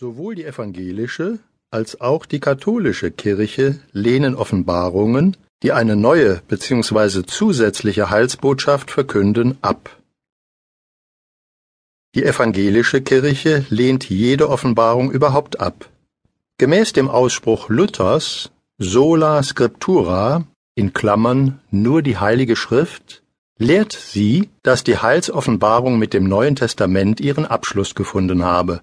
Sowohl die evangelische als auch die katholische Kirche lehnen Offenbarungen, die eine neue bzw. zusätzliche Heilsbotschaft verkünden, ab. Die evangelische Kirche lehnt jede Offenbarung überhaupt ab. Gemäß dem Ausspruch Luthers sola scriptura in Klammern nur die Heilige Schrift lehrt sie, dass die Heilsoffenbarung mit dem Neuen Testament ihren Abschluss gefunden habe.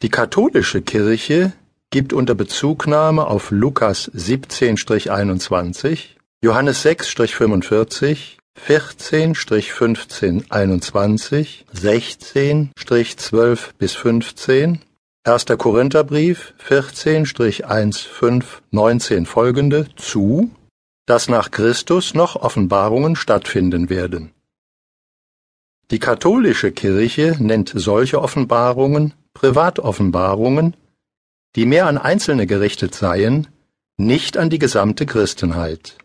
Die katholische Kirche gibt unter Bezugnahme auf Lukas 17-21, Johannes 6-45, 14-15-21, 16-12 bis 15, 1. Korintherbrief 14-1-5-19 folgende zu, dass nach Christus noch Offenbarungen stattfinden werden. Die katholische Kirche nennt solche Offenbarungen Privatoffenbarungen, die mehr an Einzelne gerichtet seien, nicht an die gesamte Christenheit.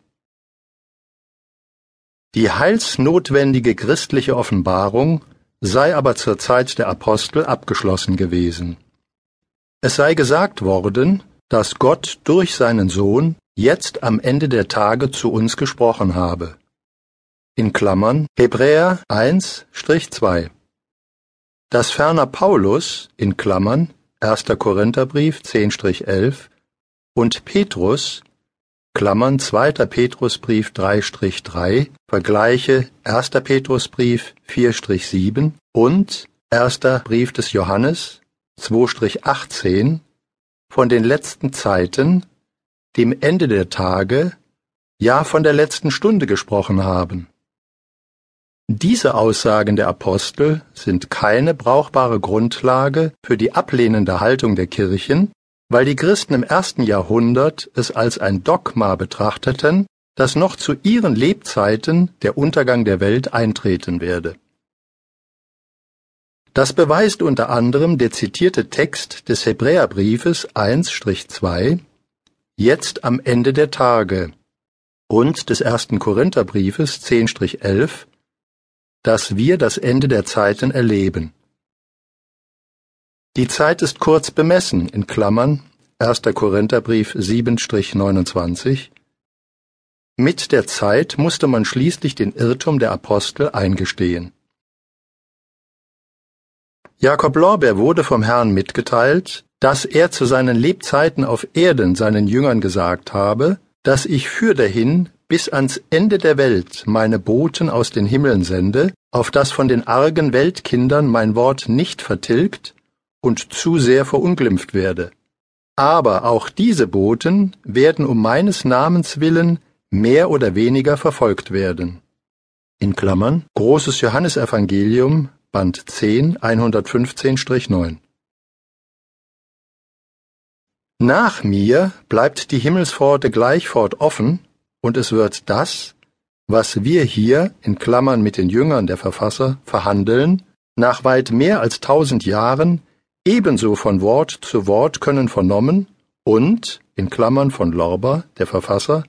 Die heilsnotwendige christliche Offenbarung sei aber zur Zeit der Apostel abgeschlossen gewesen. Es sei gesagt worden, dass Gott durch seinen Sohn jetzt am Ende der Tage zu uns gesprochen habe. In Klammern Hebräer 1-2 dass ferner Paulus in Klammern 1. Korintherbrief 10-11 und Petrus Klammern 2. Petrusbrief 3-3 Vergleiche 1. Petrusbrief 4-7 und 1. Brief des Johannes 2-18 von den letzten Zeiten, dem Ende der Tage, ja von der letzten Stunde gesprochen haben. Diese Aussagen der Apostel sind keine brauchbare Grundlage für die ablehnende Haltung der Kirchen, weil die Christen im ersten Jahrhundert es als ein Dogma betrachteten, dass noch zu ihren Lebzeiten der Untergang der Welt eintreten werde. Das beweist unter anderem der zitierte Text des Hebräerbriefes 1-2 Jetzt am Ende der Tage und des ersten Korintherbriefes 10-11 dass wir das Ende der Zeiten erleben. Die Zeit ist kurz bemessen, in Klammern 1. Korintherbrief 7-29. Mit der Zeit musste man schließlich den Irrtum der Apostel eingestehen. Jakob Lorbeer wurde vom Herrn mitgeteilt, dass er zu seinen Lebzeiten auf Erden seinen Jüngern gesagt habe, dass ich für dahin bis ans Ende der Welt meine Boten aus den Himmeln sende, auf das von den argen Weltkindern mein Wort nicht vertilgt und zu sehr verunglimpft werde. Aber auch diese Boten werden um meines Namens willen mehr oder weniger verfolgt werden. In Klammern Großes Johannesevangelium, Band 10, 115-9. Nach mir bleibt die Himmelspforte gleichfort offen, und es wird das, was wir hier in Klammern mit den Jüngern der Verfasser verhandeln, nach weit mehr als tausend Jahren ebenso von Wort zu Wort können vernommen und, in Klammern von Lorber, der Verfasser,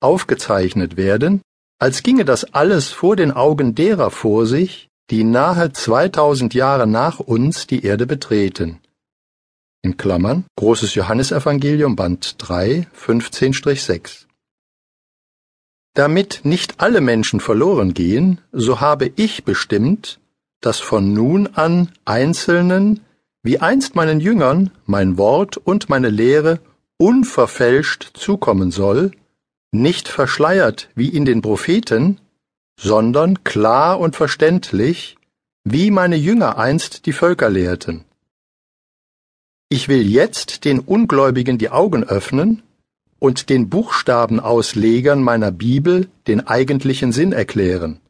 aufgezeichnet werden, als ginge das alles vor den Augen derer vor sich, die nahe 2000 Jahre nach uns die Erde betreten. In Klammern, Großes Johannesevangelium, Band 3, 15-6. Damit nicht alle Menschen verloren gehen, so habe ich bestimmt, dass von nun an Einzelnen, wie einst meinen Jüngern, mein Wort und meine Lehre unverfälscht zukommen soll, nicht verschleiert wie in den Propheten, sondern klar und verständlich, wie meine Jünger einst die Völker lehrten. Ich will jetzt den Ungläubigen die Augen öffnen und den Buchstabenauslegern meiner Bibel den eigentlichen Sinn erklären.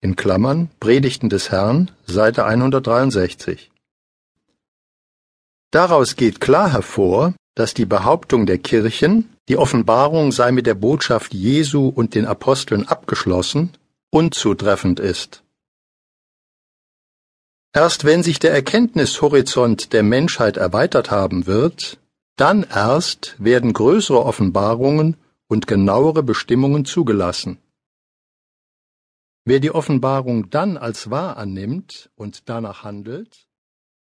In Klammern Predigten des Herrn, Seite 163. Daraus geht klar hervor, dass die Behauptung der Kirchen, die Offenbarung sei mit der Botschaft Jesu und den Aposteln abgeschlossen, unzutreffend ist. Erst wenn sich der Erkenntnishorizont der Menschheit erweitert haben wird, dann erst werden größere Offenbarungen und genauere Bestimmungen zugelassen. Wer die Offenbarung dann als wahr annimmt und danach handelt,